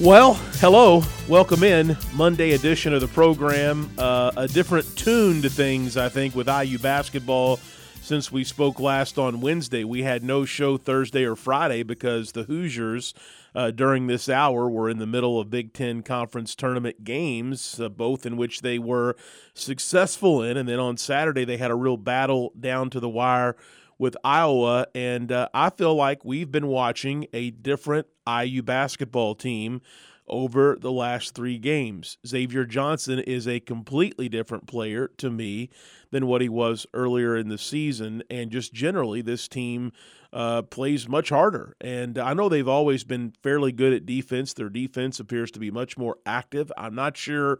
Well, hello. Welcome in. Monday edition of the program. Uh, a different tune to things, I think, with IU basketball since we spoke last on Wednesday. We had no show Thursday or Friday because the Hoosiers, uh, during this hour, were in the middle of Big Ten Conference tournament games, uh, both in which they were successful in. And then on Saturday, they had a real battle down to the wire with Iowa. And uh, I feel like we've been watching a different IU basketball team over the last three games. Xavier Johnson is a completely different player to me than what he was earlier in the season. And just generally, this team uh, plays much harder. And I know they've always been fairly good at defense. Their defense appears to be much more active. I'm not sure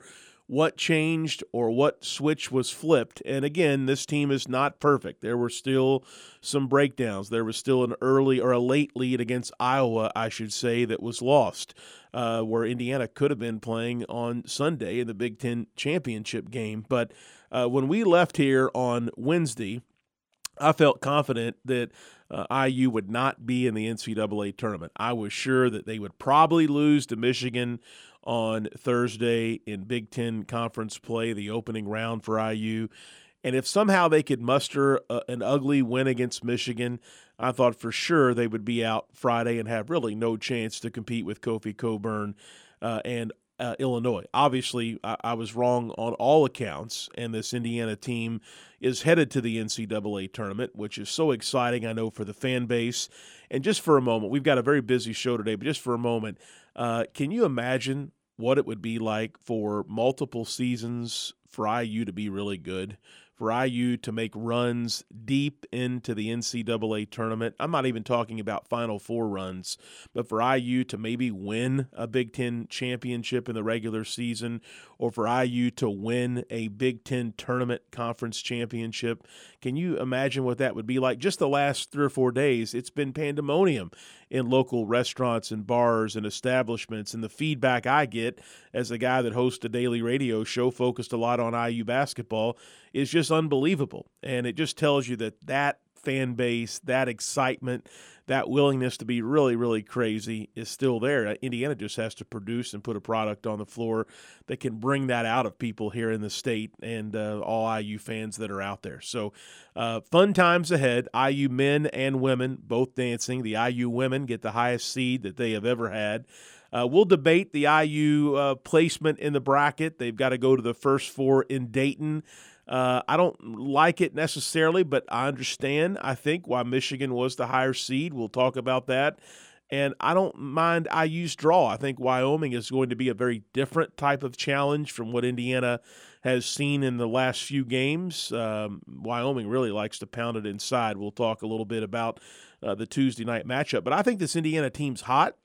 what changed or what switch was flipped. And again, this team is not perfect. There were still some breakdowns. There was still an early or a late lead against Iowa, I should say, that was lost, uh, where Indiana could have been playing on Sunday in the Big Ten championship game. But uh, when we left here on Wednesday, I felt confident that uh, IU would not be in the NCAA tournament. I was sure that they would probably lose to Michigan on Thursday in Big Ten conference play, the opening round for IU. And if somehow they could muster a, an ugly win against Michigan, I thought for sure they would be out Friday and have really no chance to compete with Kofi Cockburn uh, and uh, Illinois. Obviously, I, I, was wrong on all accounts, and this Indiana team is headed to the NCAA tournament, which is so exciting, I know, for the fan base. And just for a moment, we've got a very busy show today, but just for a moment, uh, can you imagine what it would be like for multiple seasons for IU to be really good, for IU to make runs deep into the NCAA tournament. I'm not even talking about Final Four runs, but for IU to maybe win a Big Ten championship in the regular season, or for IU to win a Big Ten tournament conference championship. Can you imagine what that would be like? Just the last three or four days, it's been pandemonium in local restaurants and bars and establishments. And the feedback I get as a guy that hosts a daily radio show focused a lot on IU basketball is just unbelievable. And it just tells you that that fan base, that excitement, that willingness to be really, really crazy is still there. Uh, Indiana just has to produce and put a product on the floor that can bring that out of people here in the state and uh, all IU fans that are out there. So, uh, fun times ahead. IU men and women both dancing. The IU women get the highest seed that they have ever had. Uh, we'll debate the IU uh, placement in the bracket. They've got to go to the first four in Dayton. Uh, I don't like it necessarily, but I understand, I think, why Michigan was the higher seed. We'll talk about that. And I don't mind IU's draw. I think Wyoming is going to be a very different type of challenge from what Indiana has seen in the last few games. Um, Wyoming really likes to pound it inside. We'll talk a little bit about uh, the Tuesday night matchup. But I think this Indiana team's hot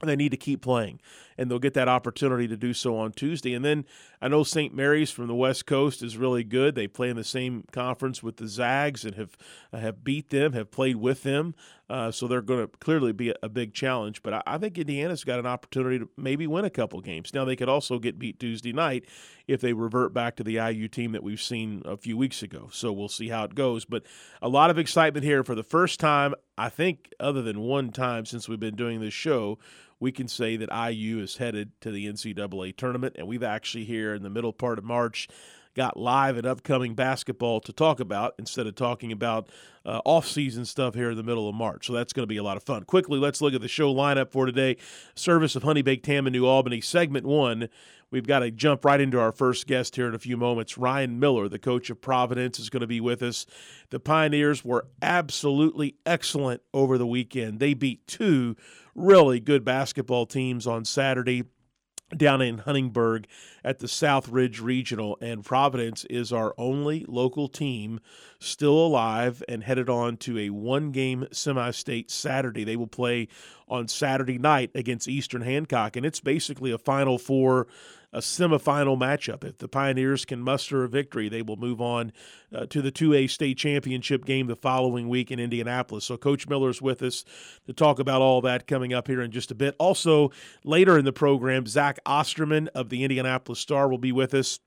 and they need to keep playing and they'll get that opportunity to do so on Tuesday. And then I know St. Mary's from the West Coast is really good. They play in the same conference with the Zags and have have beat them, have played with them. Uh, so they're going to clearly be a, a, big challenge. But I, I, think Indiana's got an opportunity to maybe win a couple games. Now they could also get beat Tuesday night if they revert back to the IU team that we've seen a few weeks ago. So we'll see how it goes. But a lot of excitement here for the first time, I think, other than one time since we've been doing this show we can say that IU is headed to the NCAA tournament. And we've actually here in the middle part of March got live and upcoming basketball to talk about instead of talking about uh, off-season stuff here in the middle of March. So that's going to be a lot of fun. Quickly, let's look at the show lineup for today. Service of Honey Baked Ham in New Albany, segment one. We've got to jump right into our first guest here in a few moments. Ryan Miller, the coach of Providence, is going to be with us. The Pioneers were absolutely excellent over the weekend. They beat two really good basketball teams on Saturday down in Huntingburg at the Southridge Regional, and Providence is our only local team still alive and headed on to a one game semi state Saturday. They will play on Saturday night against Eastern Hancock, and it's basically a Final Four a semifinal matchup. If the Pioneers can muster a victory, they will move on uh, to the 2A state championship game the following week in Indianapolis. So Coach Miller is with us to talk about all that coming up here in just a bit. Also, later in the program, Zach Osterman of the Indianapolis Star will be with us.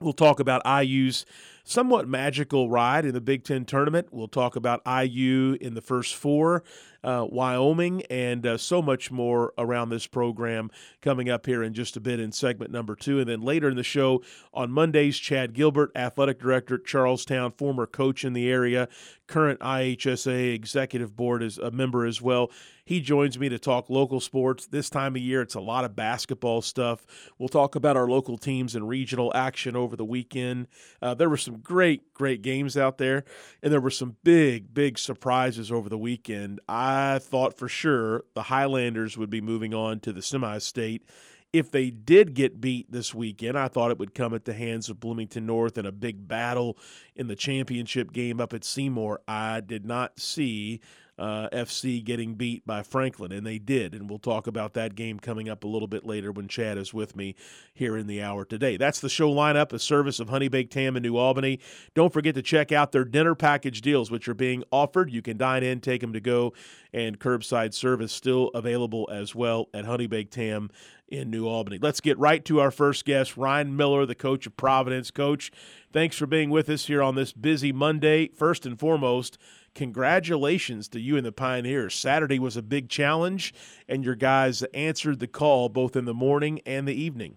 We'll talk about IU's somewhat magical ride in the Big Ten tournament. We'll talk about IU in the first four uh, Wyoming, and uh, so much more around this program coming up here in just a bit in segment number two. And then later in the show on Mondays, Chad Gilbert, athletic director at Charlestown, former coach in the area, current IHSA executive board is a member as well. He joins me to talk local sports. This time of year, it's a lot of basketball stuff. We'll talk about our local teams and regional action over the weekend. Uh, there were some great, great games out there, and there were some big, big surprises over the weekend. I thought for sure the Highlanders would be moving on to the semi state. If they did get beat this weekend, I thought it would come at the hands of Bloomington North in a big battle in the championship game up at Seymour. I did not see uh, FC getting beat by Franklin, and they did. And we'll talk about that game coming up a little bit later when Chad is with me here in the hour today. That's the show lineup, a service of Honey Baked Ham in New Albany. Don't forget to check out their dinner package deals, which are being offered. You can dine in, take them to go, and curbside service still available as well at Honey Baked Ham in New Albany. Let's get right to our first guest, Ryan Miller, the coach of Providence. Coach, thanks for being with us here on this busy Monday. First and foremost, congratulations to you and the Pioneers. Saturday was a big challenge, and your guys answered the call both in the morning and the evening.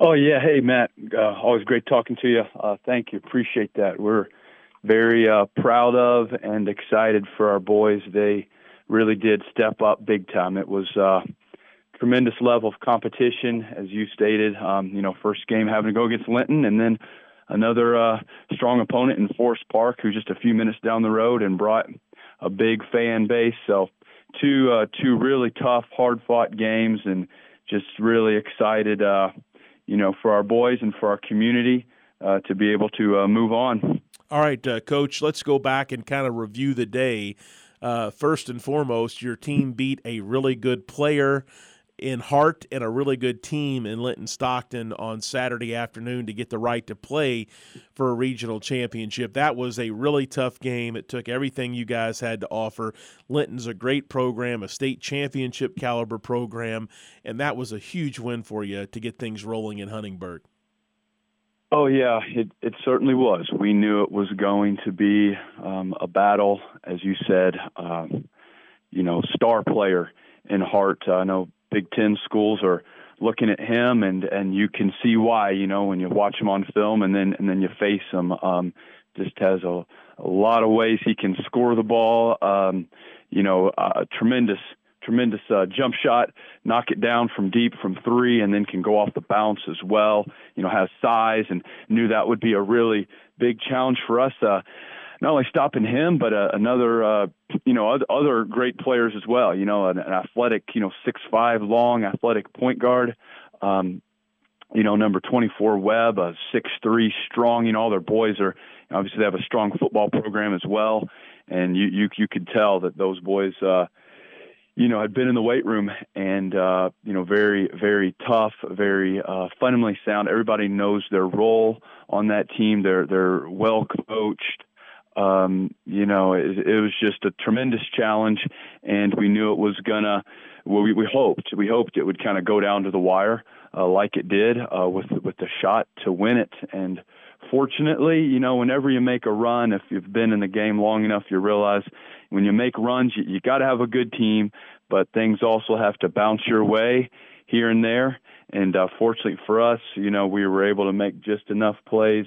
Oh yeah, hey Matt, uh, always great talking to you. Uh, thank you, appreciate that. We're very uh, proud of and excited for our boys. They really did step up big time. It was uh, tremendous level of competition, as you stated. Um, you know, first game having to go against Linton, and then another uh, strong opponent in Forest Park, who's just a few minutes down the road and brought a big fan base. So two uh, two really tough, hard fought games, and just really excited, uh, you know, for our boys and for our community uh, to be able to uh, move on. All right, uh, Coach. Let's go back and kind of review the day. First and foremost, your team beat a really good player in Hart and a really good team in Linton Stockton on Saturday afternoon to get the right to play for a regional championship. That was a really tough game. It took everything you guys had to offer. Linton's a great program, a state championship caliber program, and that was a huge win for you to get things rolling in Huntingburg. Oh yeah, it it certainly was. We knew it was going to be um, a battle, as you said. Um, you know, star player in Hart. I know Big Ten schools are looking at him, and and you can see why. You know, when you watch him on film, and then and then you face him. Um, just has a, a lot of ways he can score the ball. Um, you know, uh, tremendous tremendous uh, jump shot, knock it down from deep from three, and then can go off the bounce as well. You know, has size, and knew that would be a really big challenge for us. Uh, not only stopping him, but uh, another, uh, you know, other, great players as well. You know, an, an athletic, you know, six five long athletic point guard. Um, you know, number 24 Webb, a six three strong. You know, all their boys are obviously they have a strong football program as well, and you you you could tell that those boys. uh you know, had been in the weight room and, uh, you know, very, very tough, very, uh, fundamentally sound. Everybody knows their role on that team. They're, they're well coached um, you know, it, it, was just a tremendous challenge, and we knew it was gonna. Well, we, we hoped we hoped it would kind of go down to the wire, uh, like it did uh, with with the shot to win it. And fortunately, you know, whenever you make a run, if you've been in the game long enough, you realize when you make runs, you, you got to have a good team, but things also have to bounce your way here and there. and uh, fortunately for us, you know, we were able to make just enough plays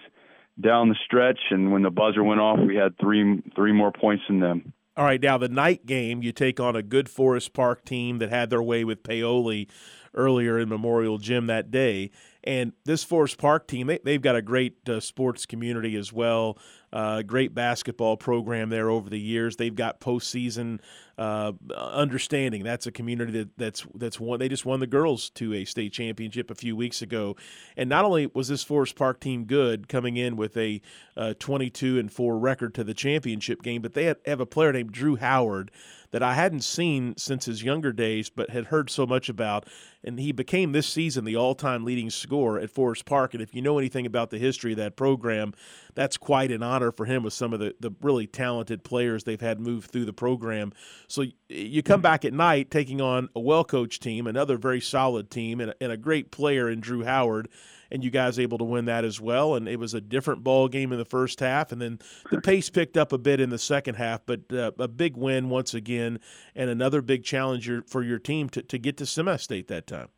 down the stretch, and when the buzzer went off, we had three three more points than them. All right, now the night game, you take on a good Forest Park team that had their way with Paoli earlier in Memorial Gym that day. And this Forest Park team, they, they've got a great uh, sports community as well. Uh, great basketball program there over the years. They've got postseason uh, understanding. That's a community that, that's that's one. They just won the girls to a state championship a few weeks ago, and not only was this Forest Park team good, coming in with a uh, 22 and four record to the championship game, but they had, have a player named Drew Howard that I hadn't seen since his younger days, but had heard so much about. And he became this season the all time leading scorer at Forest Park. And if you know anything about the history of that program, that's quite an honor for him with some of the, the really talented players they've had move through the program. So you come back at night taking on a well coached team, another very solid team, and a, and a great player in Drew Howard and you guys able to win that as well. And it was a different ball game in the first half, and then the pace picked up a bit in the second half. But uh, a big win once again, and another big challenge for your team to, to get to semi-state that time.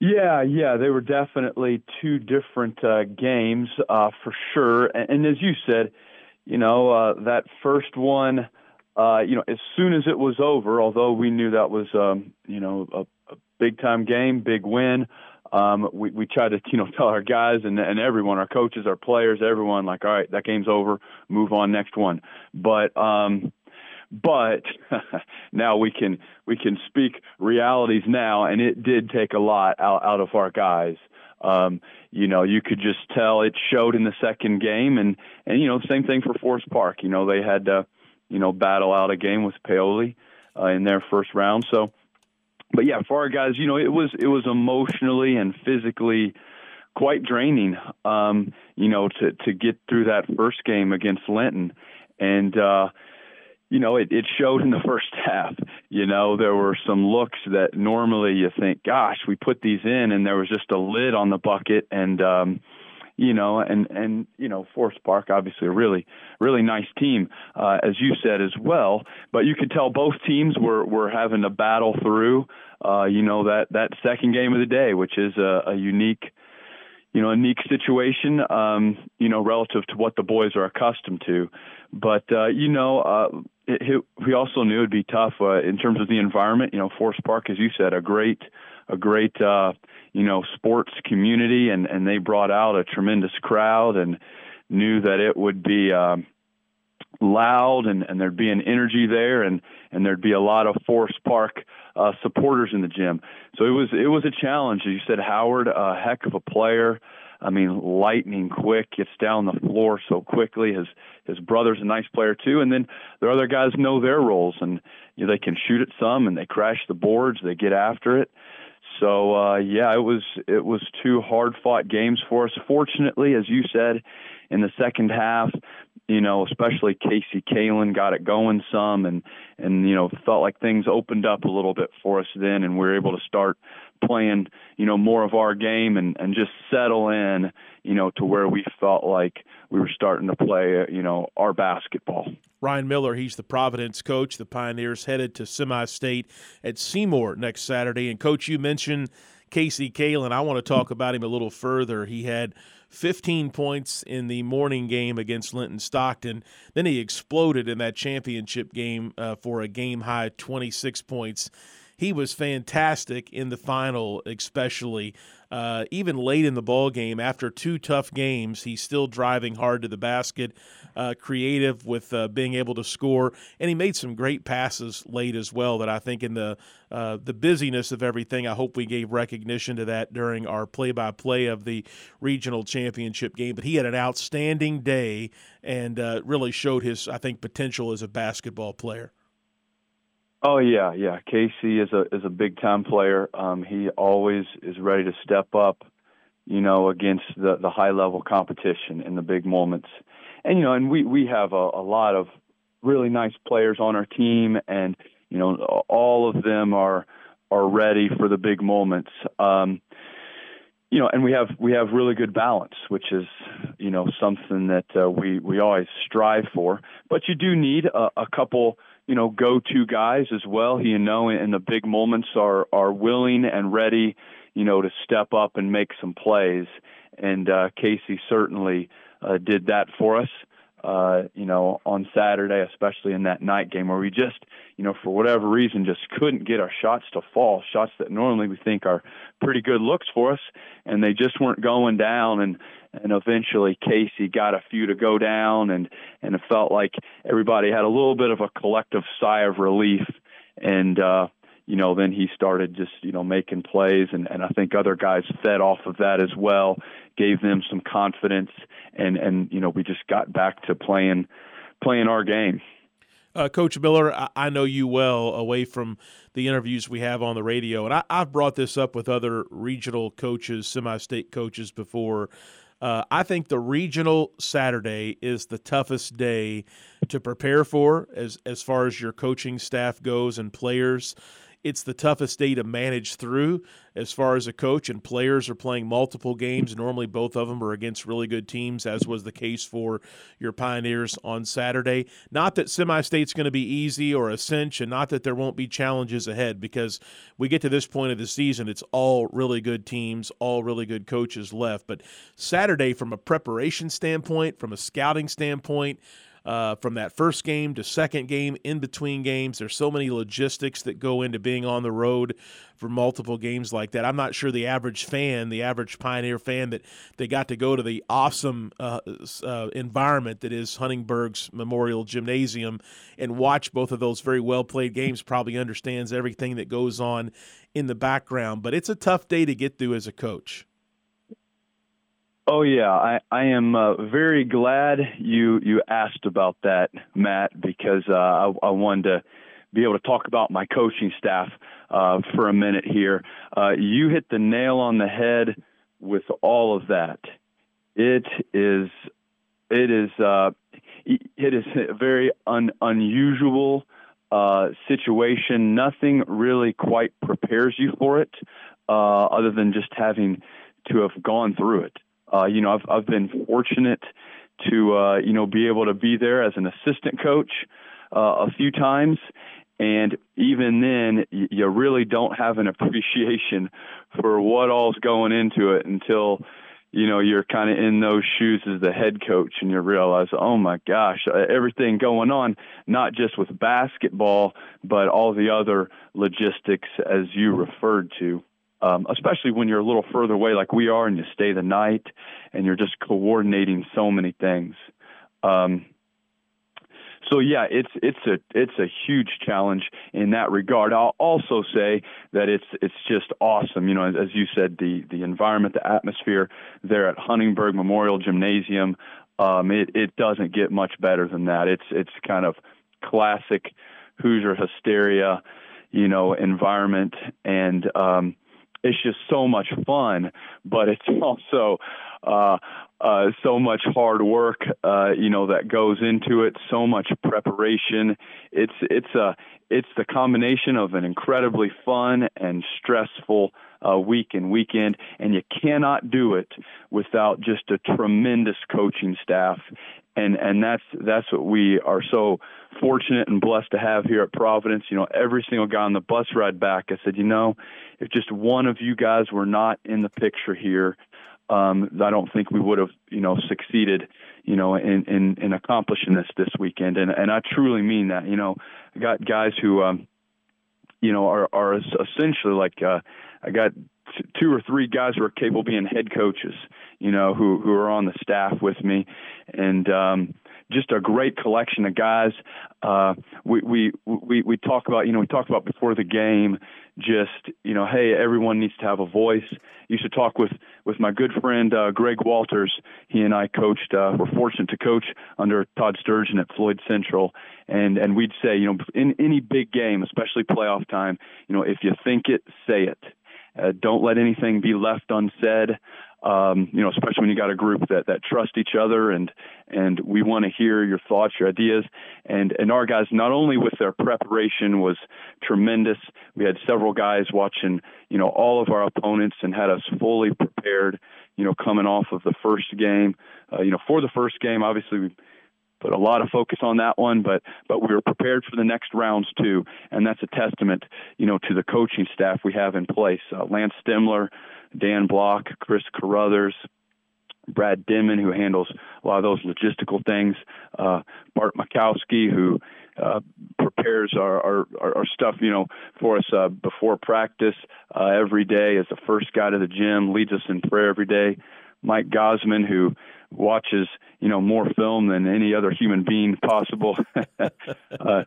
Yeah, yeah, they were definitely two different uh, games uh, for sure. And, and, as you said, you know uh, that first one. Uh, you know, as soon as it was over, although we knew that was, um, you know, a, a big time game, big win, um, we, we try to, you know, tell our guys and, and everyone, our coaches, our players, everyone, like, all right, that game's over, move on, next one. But, um, but now we can we can speak realities now, and it did take a lot out, out of our guys. Um, you know, you could just tell it showed in the second game, and and you know, same thing for Forest Park. You know, they had to, you know, battle out a game with Paoli uh, in their first round, so but yeah, for our guys, you know, it was it was emotionally and physically quite draining. Um, you know, to to get through that first game against Linton, and uh, you know, it, it showed in the first half. You know, there were some looks that normally you think, gosh, we put these in, and there was just a lid on the bucket, and um, you know, and and you know, Forest Park, obviously a really really nice team, uh, as you said as well. But you could tell both teams were were having to battle through, uh, you know, that that second game of the day, which is a, a unique, you know, unique situation, um, you know, relative to what the boys are accustomed to. But uh, you know, uh, we also knew it'd be tough uh, in terms of the environment. You know, Forest Park, as you said, a great a great uh, you know sports community, and and they brought out a tremendous crowd, and knew that it would be. Um, loud and, and there'd be an energy there and, and there'd be a lot of Forest Park uh, supporters in the gym. So it was it was a challenge. As you said, Howard, a heck of a player. I mean, lightning quick, gets down the floor so quickly. His his brother's a nice player too, and then the other guys know their roles, and you know, they can shoot at some, and they crash the boards, they get after it. So uh, yeah, it was it was two hard fought games for us. Fortunately, as you said, in the second half, you know, especially Casey Kalen got it going some, and and you know felt like things opened up a little bit for us then, and we were able to start playing you know more of our game and and just settle in you know to where we felt like we were starting to play you know our basketball. Ryan Miller, he's the Providence coach. The Pioneers headed to semi-state at Seymour next Saturday. And coach, you mentioned Casey Kalen. I want to talk about him a little further. He had 15 points in the morning game against Linton Stockton. Then he exploded in that championship game uh, for a game high 26 points. He was fantastic in the final, especially uh, even late in the ball game, after two tough games, he's still driving hard to the basket, uh, creative with uh, being able to score, and he made some great passes late as well. That I think in the uh, the busyness of everything, I hope we gave recognition to that during our play-by-play of the regional championship game. But he had an outstanding day and uh, really showed his, I think, potential as a basketball player. Oh yeah, yeah. Casey is a is a big time player. Um, he always is ready to step up, you know, against the the high level competition in the big moments. And you know, and we we have a, a lot of really nice players on our team, and you know, all of them are are ready for the big moments. Um, you know, and we have we have really good balance, which is you know something that uh, we we always strive for. But you do need a, a couple you know, go-to guys as well. You know, in the big moments are are willing and ready, you know, to step up and make some plays. And uh, Casey certainly uh, did that for us. Uh, you know, on Saturday, especially in that night game where we just, you know, for whatever reason, just couldn't get our shots to fall. Shots that normally we think are pretty good looks for us, and they just weren't going down. And and eventually Casey got a few to go down, and and it felt like everybody had a little bit of a collective sigh of relief. And uh, you know, then he started just, you know, making plays and, and I think other guys fed off of that as well, gave them some confidence and, and, you know, we just got back to playing, playing our game. Uh, Coach Miller, I, I, know you well away from the interviews we have on the radio, and I, have brought this up with other regional coaches, semi state coaches before. Uh, I think the regional Saturday is the toughest day to prepare for as, as far as your coaching staff goes and players it's the toughest day to manage through as far as a coach, and players are playing multiple games. Normally, both of them are against really good teams, as was the case for your Pioneers on Saturday. Not that semi state's going to be easy or a cinch, and not that there won't be challenges ahead, because we get to this point of the season, it's all really good teams, all really good coaches left. But Saturday, from a preparation standpoint, from a scouting standpoint, uh, from that first game to second game, in between games. There's so many logistics that go into being on the road for multiple games like that. I'm not sure the average fan, the average Pioneer fan that they got to go to the awesome uh, uh, environment that is Huntingburg's Memorial Gymnasium and watch both of those very well played games probably understands everything that goes on in the background. But it's a tough day to get through as a coach. Oh yeah, I I am uh, very glad you you asked about that, Matt, because uh, I, I wanted to be able to talk about my coaching staff uh, for a minute here. Uh, you hit the nail on the head with all of that. It is it is uh, it is a very un, unusual uh, situation. Nothing really quite prepares you for it, other than just having to have gone through it. Uh, you know, I've I've been fortunate to uh, you know be able to be there as an assistant coach uh, a few times, and even then, you really don't have an appreciation for what all's going into it until you know you're kind of in those shoes as the head coach and you realize oh my gosh uh, everything going on not just with basketball but all the other logistics as you referred to um, especially when you're a little further away like we are and you stay the night and you're just coordinating so many things. Um, so yeah, it's it's a it's a huge challenge in that regard. I'll also say that it's it's just awesome. You know, as, as you said, the the environment, the atmosphere there at Huntingburg Memorial Gymnasium, um, it it doesn't get much better than that. It's it's kind of classic Hoosier hysteria, you know, environment, and um, it's just so much fun, but it's also uh, uh, so much hard work, uh, you know, that goes into it. So much preparation. It's it's a it's the combination of an incredibly fun and stressful uh, week and weekend, and you cannot do it without just a tremendous coaching staff, and and that's that's what we are so fortunate and blessed to have here at Providence. You know, every single guy on the bus ride back, I said, you know, if just one of you guys were not in the picture here, um, I don't think we would have, you know, succeeded, you know, in, in, in accomplishing this this weekend. And and I truly mean that. You know, I got guys who, um, you know, are are essentially like uh, I got two or three guys who are capable of being head coaches, you know, who who are on the staff with me, and um, just a great collection of guys. Uh, we we we we talk about you know we talk about before the game, just you know, hey, everyone needs to have a voice. used to talk with with my good friend uh, Greg Walters. He and I coached. Uh, we're fortunate to coach under Todd Sturgeon at Floyd Central, and and we'd say you know in any big game, especially playoff time, you know, if you think it, say it. Uh, don't let anything be left unsaid. Um, you know, especially when you got a group that that trust each other, and and we want to hear your thoughts, your ideas, and and our guys not only with their preparation was tremendous. We had several guys watching, you know, all of our opponents and had us fully prepared. You know, coming off of the first game, uh, you know, for the first game, obviously we put a lot of focus on that one, but but we were prepared for the next rounds too, and that's a testament, you know, to the coaching staff we have in place. Uh, Lance Stemler, Dan Block, Chris Carruthers, Brad Dimon, who handles a lot of those logistical things, uh, Bart Makowski, who uh, prepares our, our, our stuff, you know, for us uh, before practice uh, every day as the first guy to the gym, leads us in prayer every day. Mike Gosman, who watches, you know, more film than any other human being possible. uh,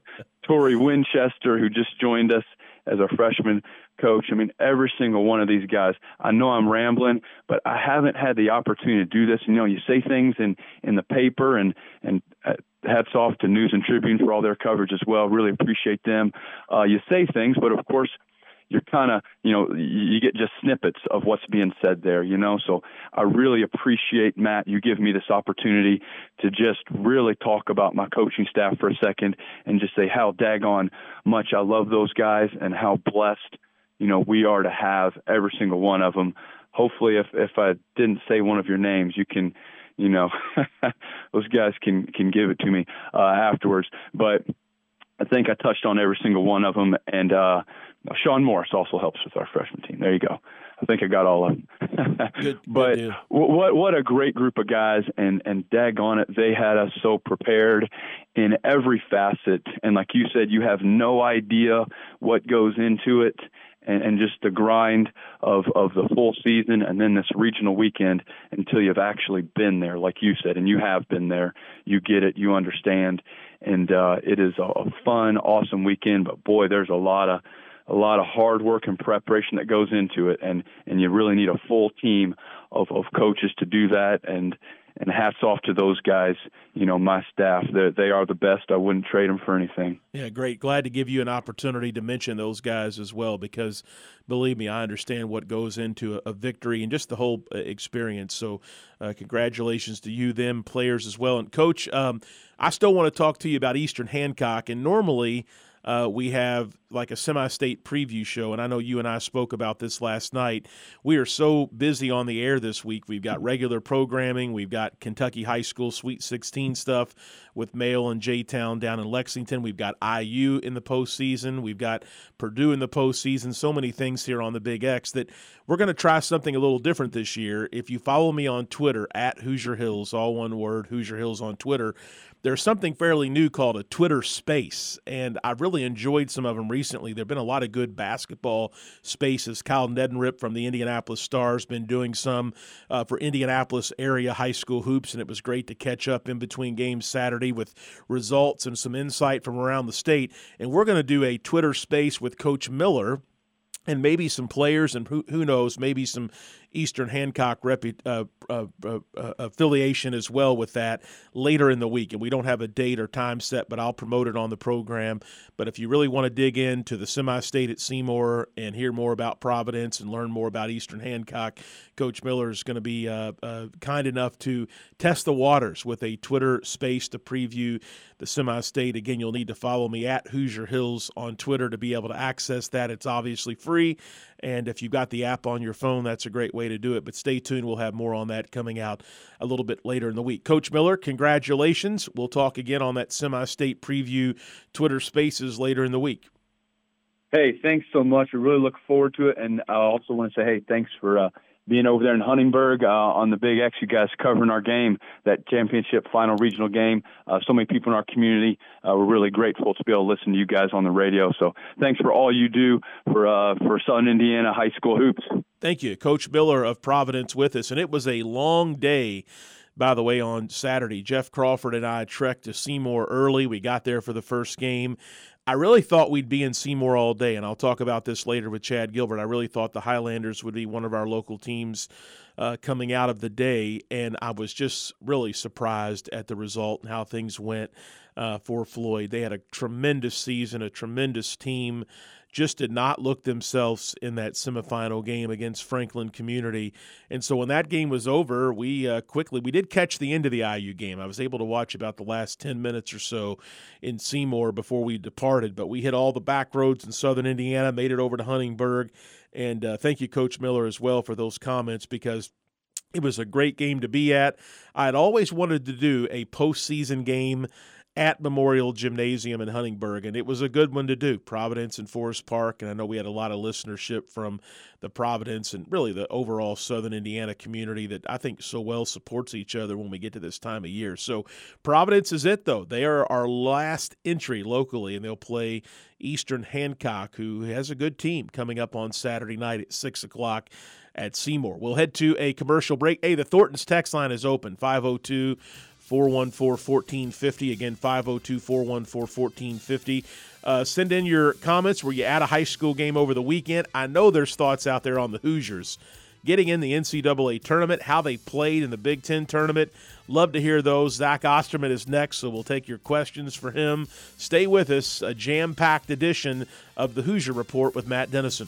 Tori Winchester, who just joined us as a freshman coach. I mean, every single one of these guys. I know I'm rambling, but I haven't had the opportunity to do this. You know, you say things in in the paper, and and uh, hats off to News and Tribune for all their coverage as well. Really appreciate them. Uh, you say things, but of course you're kind of, you know, you get just snippets of what's being said there, you know. So I really appreciate Matt. You give me this opportunity to just really talk about my coaching staff for a second and just say how daggone much I love those guys and how blessed, you know, we are to have every single one of them. Hopefully, if if I didn't say one of your names, you can, you know, those guys can can give it to me uh, afterwards. But I think I touched on every single one of them, and uh, Sean Morris also helps with our freshman team. There you go. I think I got all of them. good, but good what what a great group of guys, and and daggone it, they had us so prepared in every facet. And like you said, you have no idea what goes into it, and, and just the grind of of the full season, and then this regional weekend until you've actually been there, like you said, and you have been there. You get it, you understand, and uh, it is a, fun, awesome weekend. But boy, there's a lot of a lot of hard work and preparation that goes into it, and and you really need a full team of of coaches to do that. And and hats off to those guys. You know, my staff, they they are the best. I wouldn't trade them for anything. Yeah, great. Glad to give you an opportunity to mention those guys as well, because believe me, I understand what goes into a, a victory and just the whole uh, experience. So, uh, congratulations to you, them players as well, and coach. Um, I still want to talk to you about Eastern Hancock, and normally uh, we have like a semi state preview show. And I know you and I spoke about this last night. We are so busy on the air this week. We've got regular programming, we've got Kentucky High School Sweet 16 stuff with Male and J Town down in Lexington. We've got IU in the postseason, we've got Purdue in the postseason. So many things here on the Big X that we're going to try something a little different this year. If you follow me on Twitter at Hoosier Hills, all one word, Hoosier Hills on Twitter, there's something fairly new called a Twitter Space, and I've really enjoyed some of them recently. There have been a lot of good basketball spaces. Kyle Neddenriep from the Indianapolis Stars been doing some uh, for Indianapolis area high school hoops, and it was great to catch up in between games Saturday with results and some insight from around the state. And we're going to do a Twitter Space with Coach Miller and maybe some players and who, who knows maybe some Eastern Hancock repu- uh, uh, uh, uh, affiliation as well with that later in the week. And we don't have a date or time set, but I'll promote it on the program. But if you really want to dig into the semi state at Seymour and hear more about Providence and learn more about Eastern Hancock, Coach Miller is going to be uh, kind enough to test the waters with a Twitter space to preview the semi state. Again, you'll need to follow me at Hoosier Hills on Twitter to be able to access that. It's obviously free. And if you've got the app on your phone, that's a great way to do it. But stay tuned. We'll have more on that coming out a little bit later in the week. Coach Miller, congratulations. We'll talk again on that semi state preview Twitter spaces later in the week. Hey, thanks so much. We really look forward to it. And I also want to say, hey, thanks for uh, being over there in Huntingburg uh, on the Big X, you guys covering our game, that championship final regional game. Uh, so many people in our community. Uh, we're really grateful to be able to listen to you guys on the radio. So thanks for all you do for uh, for Southern Indiana high school hoops. Thank you, Coach Miller of Providence, with us, and it was a long day. By the way, on Saturday, Jeff Crawford and I trekked to Seymour early. We got there for the first game. I really thought we'd be in Seymour all day, and I'll talk about this later with Chad Gilbert. I really thought the Highlanders would be one of our local teams uh, coming out of the day, and I was just really surprised at the result and how things went uh, for Floyd. They had a tremendous season, a tremendous team just did not look themselves in that semifinal game against Franklin Community. And so when that game was over, we uh, quickly we did catch the end of the IU game. I was able to watch about the last 10 minutes or so in Seymour before we departed, but we hit all the back roads in southern Indiana, made it over to Huntingburg. And uh, thank you, Coach Miller, as well, for those comments because It was a great game to be at. I had always wanted to do a postseason game at Memorial Gymnasium in Huntingburg, and it was a good one to do. Providence and Forest Park, and I know we had a lot of listenership from the Providence and really the overall Southern Indiana community that I think so well supports each other when we get to this time of year. So Providence is it though. They are our last entry locally, and they'll play Eastern Hancock, who has a good team coming up on Saturday night at six o'clock at Seymour. We'll head to a commercial break. Hey, the Thornton's text line is open 502 414 1450. Again, 502 414 1450. Uh, send in your comments. Were you at a high school game over the weekend? I know there's thoughts out there on the Hoosiers getting in the NCAA tournament, how they played in the Big Ten tournament. Love to hear those. Zach Osterman is next, so we'll take your questions for him. Stay with us. A jam packed edition of the Hoosier Report with Matt Dennison.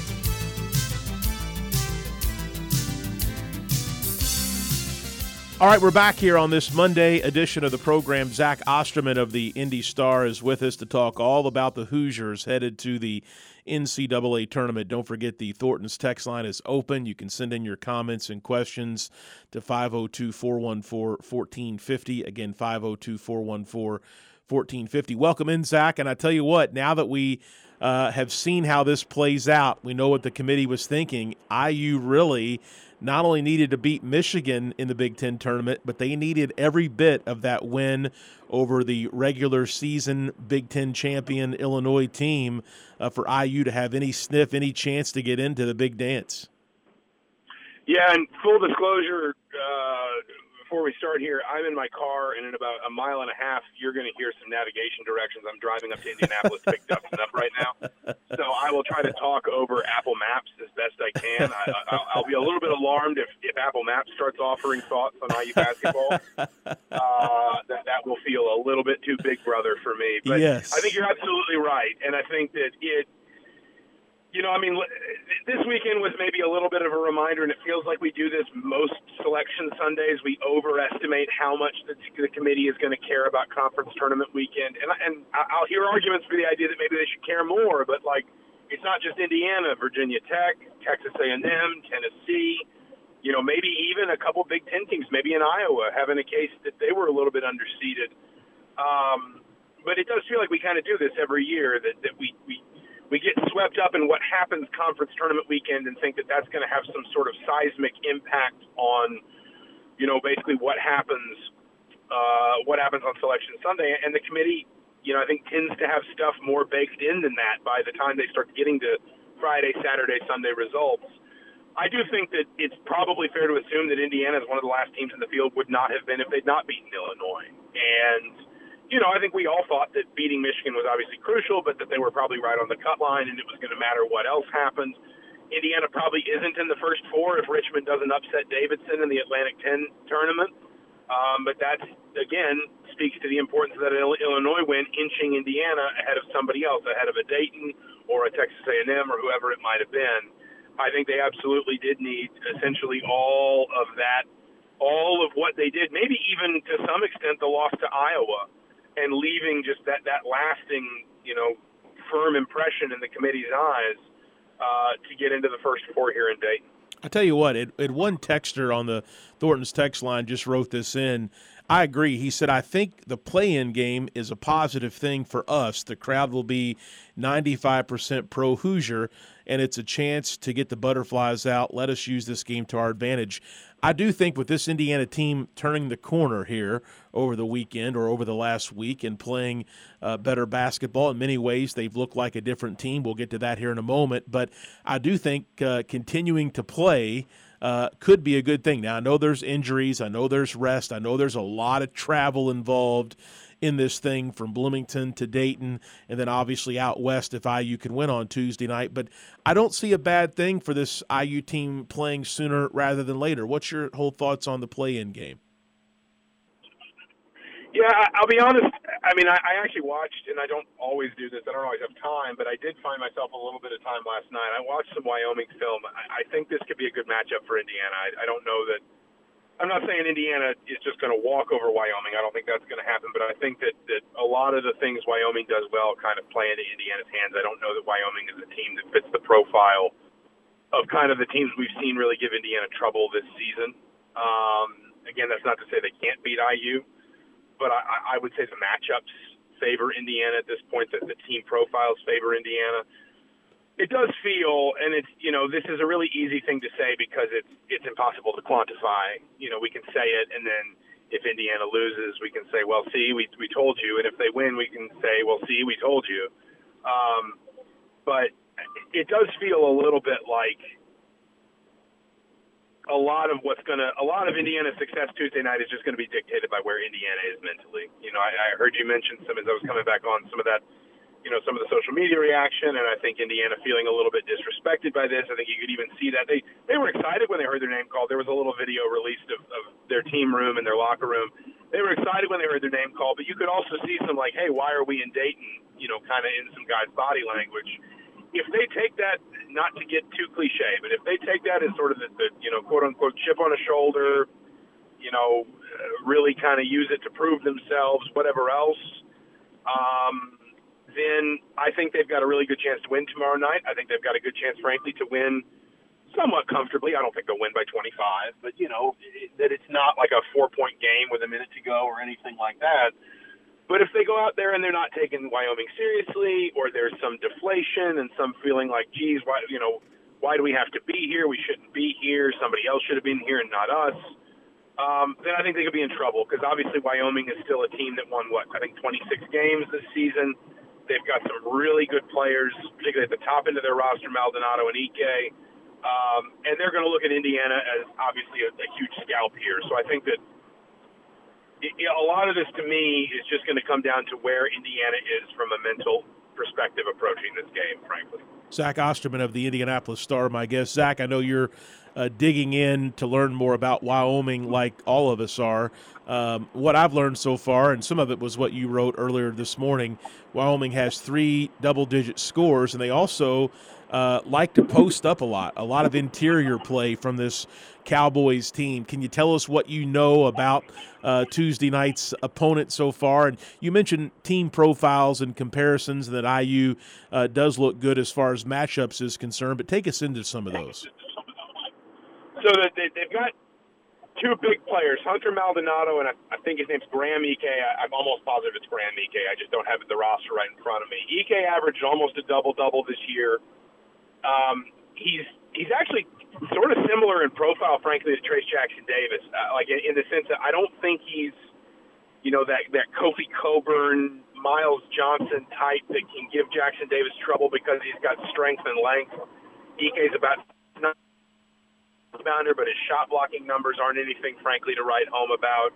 All right, we're back here on this Monday edition of the program. Zach Osterman of the Indy Star is with us to talk all about the Hoosiers headed to the NCAA tournament. Don't forget the Thornton's text line is open. You can send in your comments and questions to 502 414 1450. Again, 502 414 1450. Welcome in, Zach. And I tell you what, now that we uh, have seen how this plays out, we know what the committee was thinking. IU really not only needed to beat Michigan in the Big Ten tournament, but they needed every bit of that win over the regular season Big Ten champion Illinois team uh, for IU to have any sniff, any chance to get into the big dance. Yeah, and full disclosure, uh, before we start here, I'm in my car, and in about a mile and a half, you're going to hear some navigation directions. I'm driving up to Indianapolis to pick Dustin up right now, so I will try to talk over Apple Maps as best I can. I, will be a little bit alarmed if, if Apple Maps starts offering thoughts on IU basketball. Uh, that that will feel a little bit too big brother for me. But yes. I think you're absolutely right, and I think that it you know, I mean, this weekend was maybe a little bit of a reminder, and it feels like we do this most selection Sundays. We overestimate how much the, the committee is going to care about conference tournament weekend, and and I'll hear arguments for the idea that maybe they should care more, but like, it's not just Indiana, Virginia Tech, Texas A&M, Tennessee, you know, maybe even a couple Big Ten teams, maybe in Iowa, having a case that they were a little bit underseeded. Um, but it does feel like we kind of do this every year that, that we, we we get swept up in what happens conference tournament weekend and think that that's going to have some sort of seismic impact on, you know, basically what happens, uh, what happens on Selection Sunday. And the committee, you know, I think tends to have stuff more baked in than that by the time they start getting to Friday, Saturday, Sunday results. I do think that it's probably fair to assume that Indiana is one of the last teams in the field would not have been if they'd not beaten Illinois. And you know, I think we all thought that beating Michigan was obviously crucial, but that they were probably right on the cut line and it was going to matter what else happened. Indiana probably isn't in the first four if Richmond doesn't upset Davidson in the Atlantic 10 tournament. Um, but that, again, speaks to the importance of that Illinois win, inching Indiana ahead of somebody else, ahead of a Dayton or a Texas A&M or whoever it might have been. I think they absolutely did need essentially all of that, all of what they did, maybe even to some extent the loss to Iowa and leaving just that that lasting, you know, firm impression in the committee's eyes uh, to get into the first four here in Dayton. I tell you what, it, it one texter on the Thornton's text line just wrote this in. I agree. He said, I think the play in game is a positive thing for us. The crowd will be 95% pro Hoosier, and it's a chance to get the butterflies out. Let us use this game to our advantage. I do think with this Indiana team turning the corner here over the weekend or over the last week and playing uh, better basketball in many ways, they've looked like a different team. We'll get to that here in a moment. But I do think uh, continuing to play uh, could be a good thing. Now, I know there's injuries, I know there's rest, I know there's a lot of travel involved in this thing from Bloomington to Dayton, and then obviously out west if IU can win on Tuesday night. But I don't see a bad thing for this IU team playing sooner rather than later. What's your whole thoughts on the play-in game? Yeah, I'll be honest. I mean, I, actually watched, and I don't always do this. I don't always have time, but I did find myself a little bit of time last night. I watched some Wyoming film. I, think this could be a good matchup for Indiana. I don't know that. I'm not saying Indiana is just going to walk over Wyoming. I don't think that's going to happen, but I think that that a lot of the things Wyoming does well kind of play into Indiana's hands. I don't know that Wyoming is a team that fits the profile of kind of the teams we've seen really give Indiana trouble this season. Um, again, that's not to say they can't beat IU but I, I would say the matchups favor Indiana at this point. That the team profiles favor Indiana. It does feel, and it's you know this is a really easy thing to say because it's it's impossible to quantify. You know we can say it, and then if Indiana loses, we can say, well, see, we we told you, and if they win, we can say, well, see, we told you. Um, but it does feel a little bit like a lot of what's going to a lot of Indiana's success Tuesday night is just going to be dictated by where Indiana is mentally. You know, I, I heard you mention some as I was coming back on some of that, you know, some of the social media reaction, and I think Indiana feeling a little bit disrespected by this. I think you could even see that they they were excited when they heard their name called. There was a little video released of, of their team room and their locker room. They were excited when they heard their name called, but you could also see some like, hey, why are we in Dayton? You know, kind of in some guys' body language if they take that, not to get too cliche, but if they take that as sort of the, the you know quote unquote chip on a shoulder, you know, really kind of use it to prove themselves, whatever else, um, then I think they've got a really good chance to win tomorrow night. I think they've got a good chance, frankly, to win somewhat comfortably. I don't think they'll win by 25, but you know that it's not like a four point game with a minute to go or anything like that. But if they go out there and they're not taking Wyoming seriously, or there's some deflation and some feeling like, geez, why you know, why do we have to be here? We shouldn't be here. Somebody else should have been here and not us. Um, then I think they could be in trouble because obviously Wyoming is still a team that won what I think 26 games this season. They've got some really good players, particularly at the top end of their roster, Maldonado and Ike. Um, and they're going to look at Indiana as obviously a, a huge scalp here. So I think that a lot of this to me is just going to come down to where Indiana is from a mental perspective approaching this game, frankly. Zach Osterman of the Indianapolis Star, my guest. Zach, I know you're uh, digging in to learn more about Wyoming, like all of us are. Um, what I've learned so far, and some of it was what you wrote earlier this morning, Wyoming has three double digit scores, and they also uh, like to post up a lot, a lot of interior play from this Cowboys team. Can you tell us what you know about uh, Tuesday night's opponent so far? And you mentioned team profiles and comparisons that IU uh, does look good as far as matchups is concerned, but take us into some of those. So they, they've got two big players, Hunter Maldonado, and I, I think his name's Graham Ek. I, I'm almost positive it's Graham Ek. I just don't have the roster right in front of me. Ek averaged almost a double double this year. Um, he's he's actually sort of similar in profile, frankly, to Trayce Jackson Davis. Uh, like in, in the sense that I don't think he's, you know, that that Kofi Cockburn, Myles Johnson type that can give Jackson Davis trouble because he's got strength and length. Ike's about not rebounder, but his shot blocking numbers aren't anything, frankly, to write home about.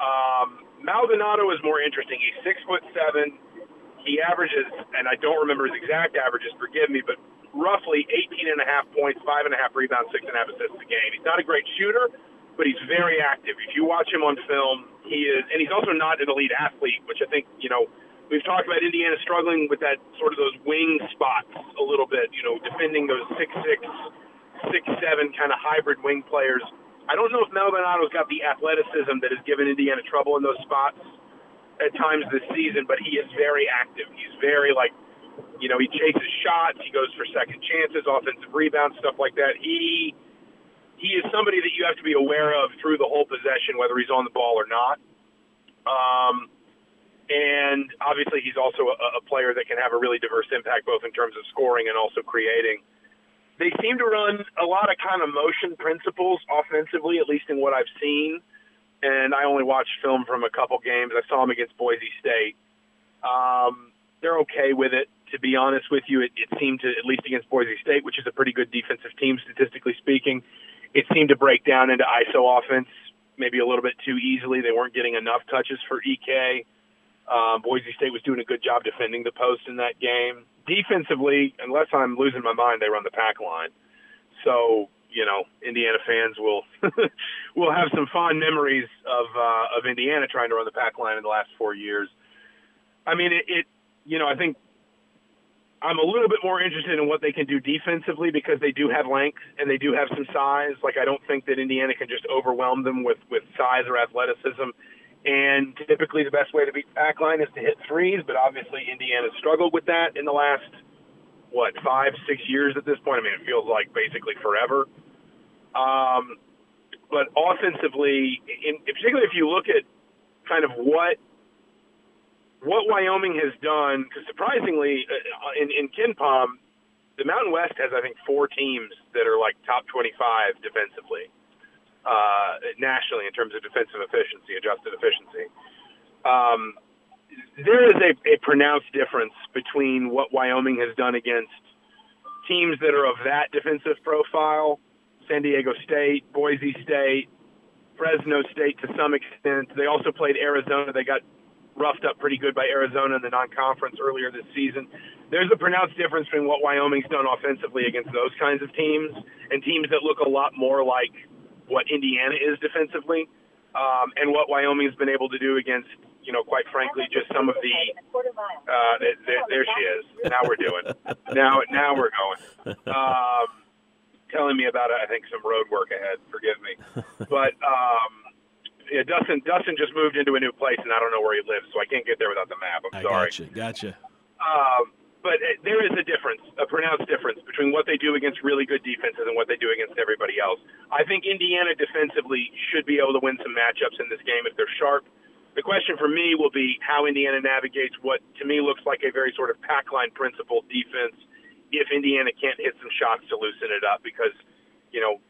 Um, Maldonado is more interesting. He's six foot seven. He averages, and I don't remember his exact averages. Forgive me, but roughly 18 and a half points, five and a half rebounds, six and a half assists a game. He's not a great shooter, but he's very active. If you watch him on film, he is, and he's also not an elite athlete, which I think, you know, we've talked about Indiana struggling with that sort of those wing spots a little bit, you know, defending those six six, six seven kind of hybrid wing players. I don't know if Maldonado's got the athleticism that has given Indiana trouble in those spots at times this season, but he is very active. He's very like you know, he chases shots, he goes for second chances, offensive rebounds, stuff like that. He he is somebody that you have to be aware of through the whole possession, whether he's on the ball or not. Um, and obviously, he's also a, a player that can have a really diverse impact, both in terms of scoring and also creating. They seem to run a lot of kind of motion principles offensively, at least in what I've seen. And I only watched film from a couple games. I saw him against Boise State. Um, they're okay with it to be honest with you, it, it seemed to, at least against Boise State, which is a pretty good defensive team statistically speaking, it seemed to break down into ISO offense maybe a little bit too easily. They weren't getting enough touches for EK. Um, Boise State was doing a good job defending the post in that game. Defensively, unless I'm losing my mind, they run the pack line. So you know, Indiana fans will will have some fond memories of uh, of Indiana trying to run the pack line in the last four years. I mean, it, it you know, I think I'm a little bit more interested in what they can do defensively because they do have length and they do have some size. Like I don't think that Indiana can just overwhelm them with with size or athleticism. And typically, the best way to beat pack line is to hit threes, but obviously Indiana struggled with that in the last what five, six years at this point. I mean, it feels like basically forever. Um, but offensively, in, particularly if you look at kind of what what Wyoming has done, because surprisingly, uh, in, in KenPom, the Mountain West has, I think, four teams that are like top 25 defensively uh, nationally in terms of defensive efficiency, adjusted efficiency. Um, there is a, a pronounced difference between what Wyoming has done against teams that are of that defensive profile San Diego State, Boise State, Fresno State to some extent. They also played Arizona. They got roughed up pretty good by Arizona in the non-conference earlier this season. There's a pronounced difference between what Wyoming's done offensively against those kinds of teams and teams that look a lot more like what Indiana is defensively, um, and what Wyoming's been able to do against, you know, quite frankly, just some of the. Uh, there, there she is. Now we're doing. Now, now we're going. Um, telling me about, I think, some road work ahead. Forgive me, but um, yeah, Dustin Dustin just moved into a new place, and I don't know where he lives, so I can't get there without the map. I'm I sorry. Gotcha. Gotcha. Um, but it, there is a difference, a pronounced difference between what they do against really good defenses and what they do against everybody else. I think Indiana defensively should be able to win some matchups in this game if they're sharp. The question for me will be how Indiana navigates what to me looks like a very sort of pack line principle defense if Indiana can't hit some shots to loosen it up because, you know,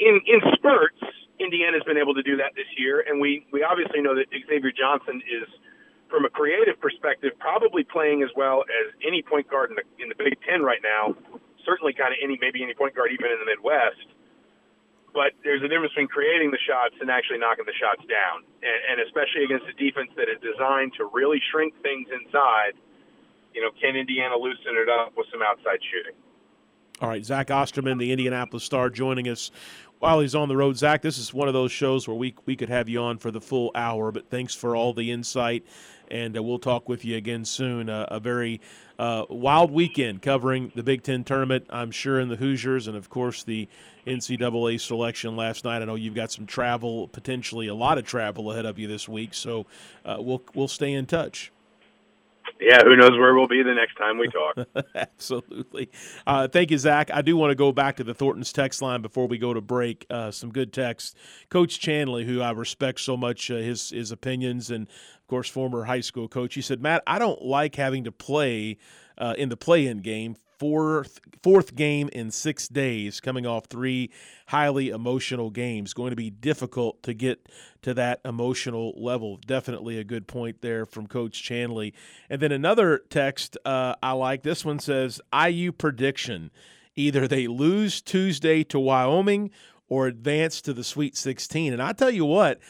in in spurts Indiana's been able to do that this year, and we we obviously know that Xavier Johnson is, from a creative perspective, probably playing as well as any point guard in the in the Big Ten right now. Certainly, kind of any maybe any point guard even in the Midwest. But there's a difference between creating the shots and actually knocking the shots down, and, and especially against a defense that is designed to really shrink things inside. You know, can Indiana loosen it up with some outside shooting? All right, Zach Osterman, the Indianapolis Star, joining us while he's on the road. Zach, this is one of those shows where we we could have you on for the full hour, but thanks for all the insight, and uh, we'll talk with you again soon. Uh, a very uh, wild weekend covering the Big Ten tournament, I'm sure, in the Hoosiers, and of course the NCAA selection last night. I know you've got some travel, potentially a lot of travel ahead of you this week, so uh, we'll we'll stay in touch. Yeah, who knows where we'll be the next time we talk. Absolutely. Uh, thank you, Zach. I do want to go back to the Thornton's text line before we go to break. Uh, some good text. Coach Chanley, who I respect so much, uh, his his opinions, and of course, former high school coach. He said, "Matt, I don't like having to play uh, in the play-in game fourth fourth game in six days, coming off three highly emotional games. Going to be difficult to get to that emotional level. Definitely a good point there from Coach Chanley. And then another text uh, I like. This one says IU prediction: either they lose Tuesday to Wyoming or advance to the Sweet 16. And I tell you what,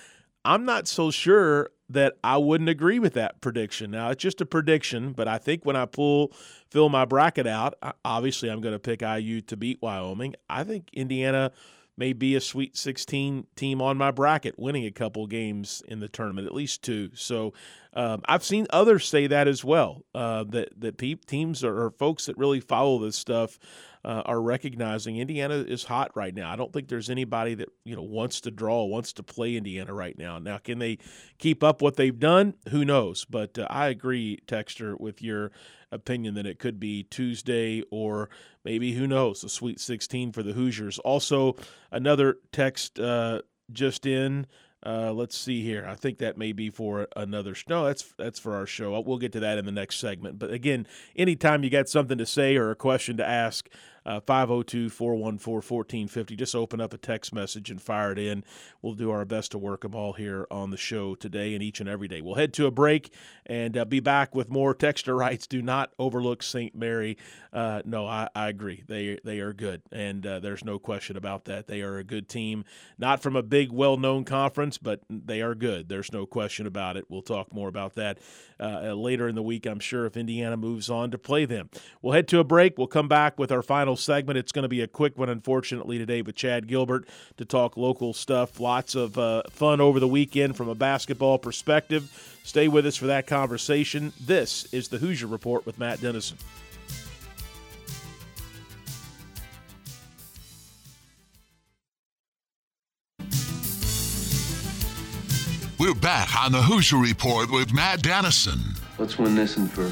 I'm not so sure that I wouldn't agree with that prediction. Now, it's just a prediction, but I think when I pull fill my bracket out, obviously I'm going to pick IU to beat Wyoming. I think Indiana may be a Sweet 16 team on my bracket, winning a couple games in the tournament, at least two. So um, I've seen others say that as well. Uh, that that pe- teams or, or folks that really follow this stuff uh, are recognizing Indiana is hot right now. I don't think there's anybody that you know wants to draw, wants to play Indiana right now. Now, can they keep up what they've done? Who knows? But uh, I agree, Texter, with your opinion that it could be Tuesday or maybe who knows the Sweet 16 for the Hoosiers. Also, another text uh, just in. Uh, let's see here. I think that may be for another. No, that's that's for our show. We'll get to that in the next segment. But again, anytime you got something to say or a question to ask, 502 414 1450. Just open up a text message and fire it in. We'll do our best to work them all here on the show today and each and every day. We'll head to a break and uh, be back with more. Texture writes do not overlook St. Mary. Uh, no, I, I, agree. They they are good, and uh, there's no question about that. They are a good team, not from a big, well-known conference, but they are good. There's no question about it. We'll talk more about that uh, later in the week, I'm sure, if Indiana moves on to play them. We'll head to a break. We'll come back with our final segment. It's going to be a quick one, unfortunately, today with Chad Gilbert to talk local stuff. Lots of uh, fun over the weekend from a basketball perspective. Stay with us for that conversation. This is the Hoosier Report with Matt Dennison. We're back on the Hoosier Report with Matt Dennison. Let's win this one for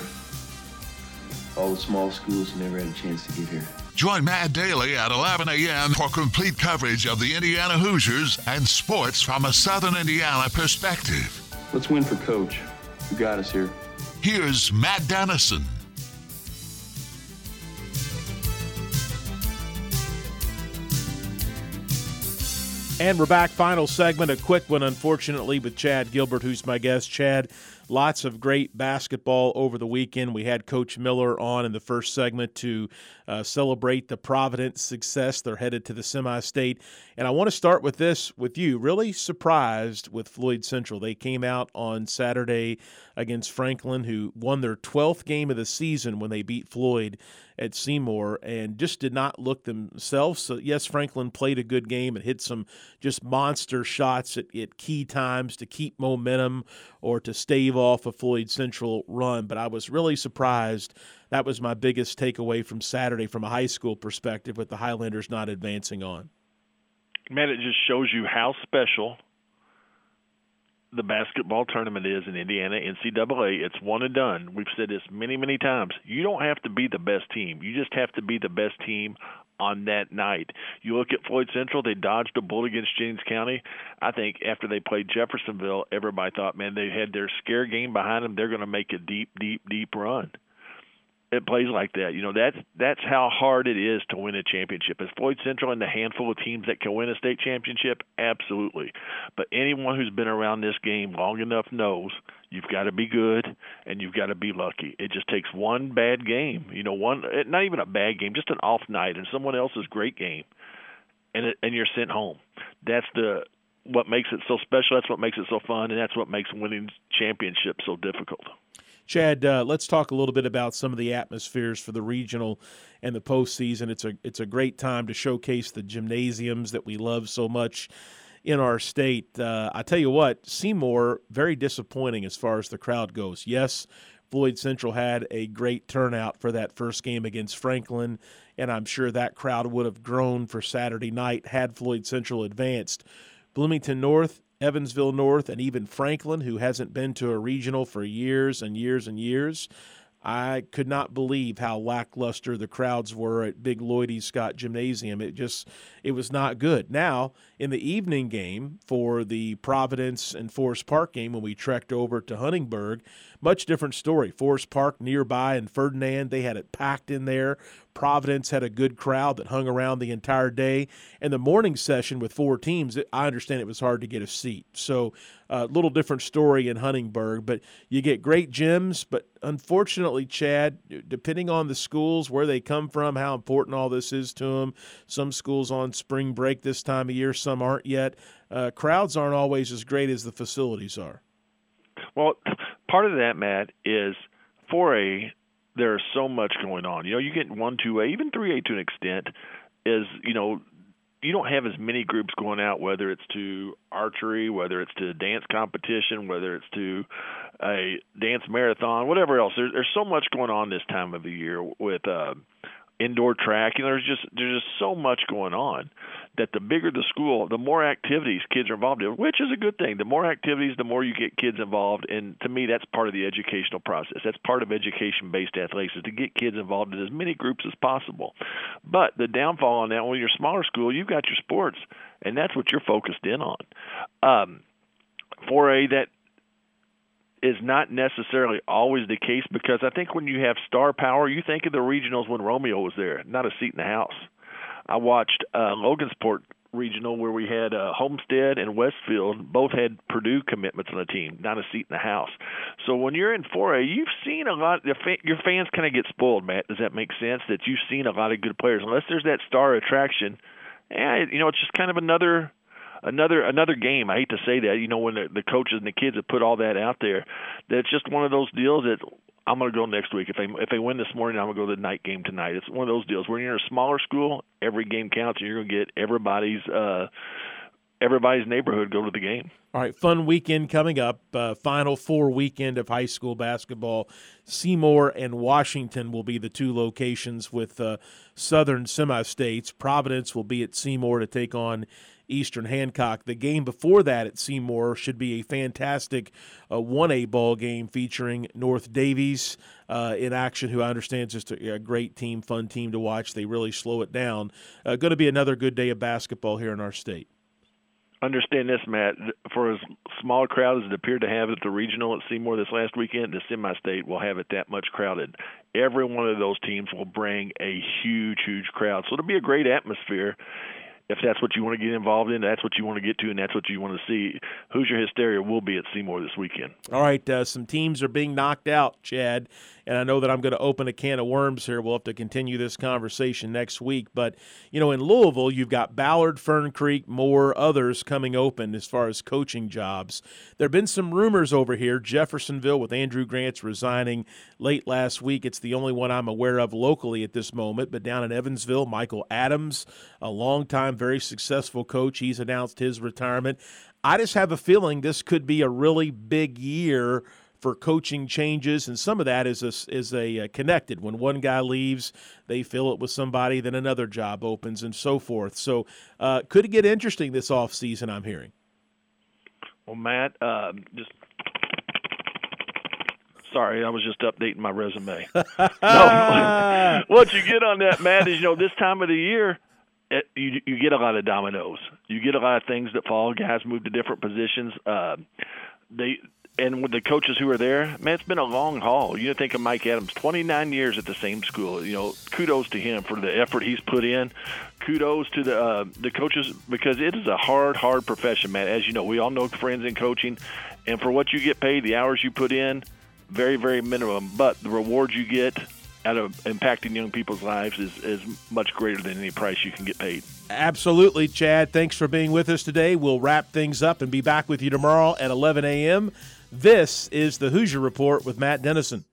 all the small schools who never had a chance to get here. Join Matt Daly at 11 a.m. for complete coverage of the Indiana Hoosiers and sports from a Southern Indiana perspective. Let's win for Coach, who got us here. Here's Matt Dennison. And we're back. Final segment, a quick one, unfortunately, with Chad Gilbert, who's my guest. Chad, lots of great basketball over the weekend. We had Coach Miller on in the first segment to uh, celebrate the Providence success. They're headed to the semi state. And I want to start with this with you. Really surprised with Floyd Central. They came out on Saturday against Franklin, who won their 12th game of the season when they beat Floyd at Seymour and just did not look themselves. So, yes, Franklin played a good game and hit some just monster shots at, at key times to keep momentum or to stave off a Floyd Central run. But I was really surprised. That was my biggest takeaway from Saturday from a high school perspective with the Highlanders not advancing on. Man, it just shows you how special the basketball tournament is in Indiana NCAA. It's one and done. We've said this many, many times. You don't have to be the best team. You just have to be the best team on that night. You look at Floyd Central, they dodged a bullet against Jennings County. I think after they played Jeffersonville, everybody thought, man, they had their scare game behind them. They're going to make a deep, deep, deep run it plays like that. You know, that's that's how hard it is to win a championship. Is Floyd Central in the handful of teams that can win a state championship? Absolutely. But anyone who's been around this game long enough knows you've got to be good and you've got to be lucky. It just takes one bad game, you know, one not even a bad game, just an off night and someone else's great game, and it, and you're sent home. That's the what makes it so special. That's what makes it so fun, and that's what makes winning championships so difficult. Chad, uh, let's talk a little bit about some of the atmospheres for the regional and the postseason. It's a it's a great time to showcase the gymnasiums that we love so much in our state. Uh, I tell you what, Seymour very disappointing as far as the crowd goes. Yes, Floyd Central had a great turnout for that first game against Franklin, and I'm sure that crowd would have grown for Saturday night had Floyd Central advanced. Bloomington North Evansville North, and even Franklin, who hasn't been to a regional for years and years and years. I could not believe how lackluster the crowds were at Big Lloyd E. Scott Gymnasium. It just it was not good. Now, in the evening game for the Providence and Forest Park game when we trekked over to Huntingburg, much different story. Forest Park nearby and Ferdinand, they had it packed in there. Providence had a good crowd that hung around the entire day. And the morning session with four teams, I understand it was hard to get a seat. So a uh, little different story in Huntingburg, but you get great gyms. But unfortunately, Chad, depending on the schools, where they come from, how important all this is to them, some schools on spring break this time of year, some aren't yet. Uh, crowds aren't always as great as the facilities are. Well, part of that, Matt, is for a there's so much going on. You know, you get one, two A, even three A to an extent, is you know, you don't have as many groups going out, whether it's to archery, whether it's to dance competition, whether it's to a dance marathon, whatever else. There, there's so much going on this time of the year with uh, indoor track. You know, there's just there's just so much going on that the bigger the school, the more activities kids are involved in, which is a good thing. The more activities, the more you get kids involved, and to me, that's part of the educational process. That's part of education-based athletics is to get kids involved in as many groups as possible. But the downfall on that, when you're a smaller school, you've got your sports, and that's what you're focused in on. Um, for a that is not necessarily always the case because I think when you have star power, you think of the regionals when Romeo was there, not a seat in the house. I watched uh, Logansport regional where we had uh, Homestead and Westfield both had Purdue commitments on the team, not a seat in the house. So when you're in 4A, you've seen a lot. Your fans kind of get spoiled, Matt. Does that make sense? That you've seen a lot of good players, unless there's that star attraction. Yeah, you know, it's just kind of another another another game. I hate to say that, you know, when the, the coaches and the kids have put all that out there, that it's just one of those deals that I'm going to go next week. If they if they win this morning, I'm going to go to the night game tonight. It's one of those deals. When you're in a smaller school, every game counts, and you're going to get everybody's uh, everybody's neighborhood go to the game. All right, fun weekend coming up. Uh, final four weekend of high school basketball. Seymour and Washington will be the two locations with uh, Southern semi states. Providence will be at Seymour to take on Eastern Hancock. The game before that at Seymour should be a fantastic uh, 1A ball game featuring North Daviess uh, in action, who I understand is just a, a, great team, fun team to watch. They really slow it down. Uh, going to be another good day of basketball here in our state. Understand this, Matt. For as small a crowd as it appeared to have at the regional at Seymour this last weekend, the semi-state will have it that much crowded. Every one of those teams will bring a huge, huge crowd, so it'll be a great atmosphere if that's what you want to get involved in, that's what you want to get to, and that's what you want to see. Hoosier Hysteria will be at Seymour this weekend. All right, uh, some teams are being knocked out, Chad, and I know that I'm going to open a can of worms here. We'll have to continue this conversation next week. But, you know, in Louisville, you've got Ballard, Fern Creek, more others coming open as far as coaching jobs. There have been some rumors over here. Jeffersonville, with Andrew Grants resigning late last week, it's the only one I'm aware of locally at this moment. But down in Evansville, Michael Adams, a long-time, very successful coach, he's announced his retirement. I just have a feeling this could be a really big year for coaching changes, and some of that is a, is a uh, connected. When one guy leaves, they fill it with somebody, then another job opens, and so forth. So, uh, could it get interesting this off season? I'm hearing. Well, Matt, uh, just sorry, I was just updating my resume. no, what you get on that, Matt, is you know this time of the year. It, you you get a lot of dominoes. You get a lot of things that fall. Guys move to different positions. Uh, they and with the coaches who are there, man, it's been a long haul. You think of Mike Adams, 29 years at the same school. You know, kudos to him for the effort he's put in. Kudos to the uh, the coaches because it is a hard, hard profession, man. As you know, we all know friends in coaching, and for what you get paid, the hours you put in, very, very minimum. But the rewards you get out of impacting young people's lives is, is much greater than any price you can get paid. Absolutely, Chad. Thanks for being with us today. We'll wrap things up and be back with you tomorrow at 11 a.m. This is the Hoosier Report with Matt Dennison.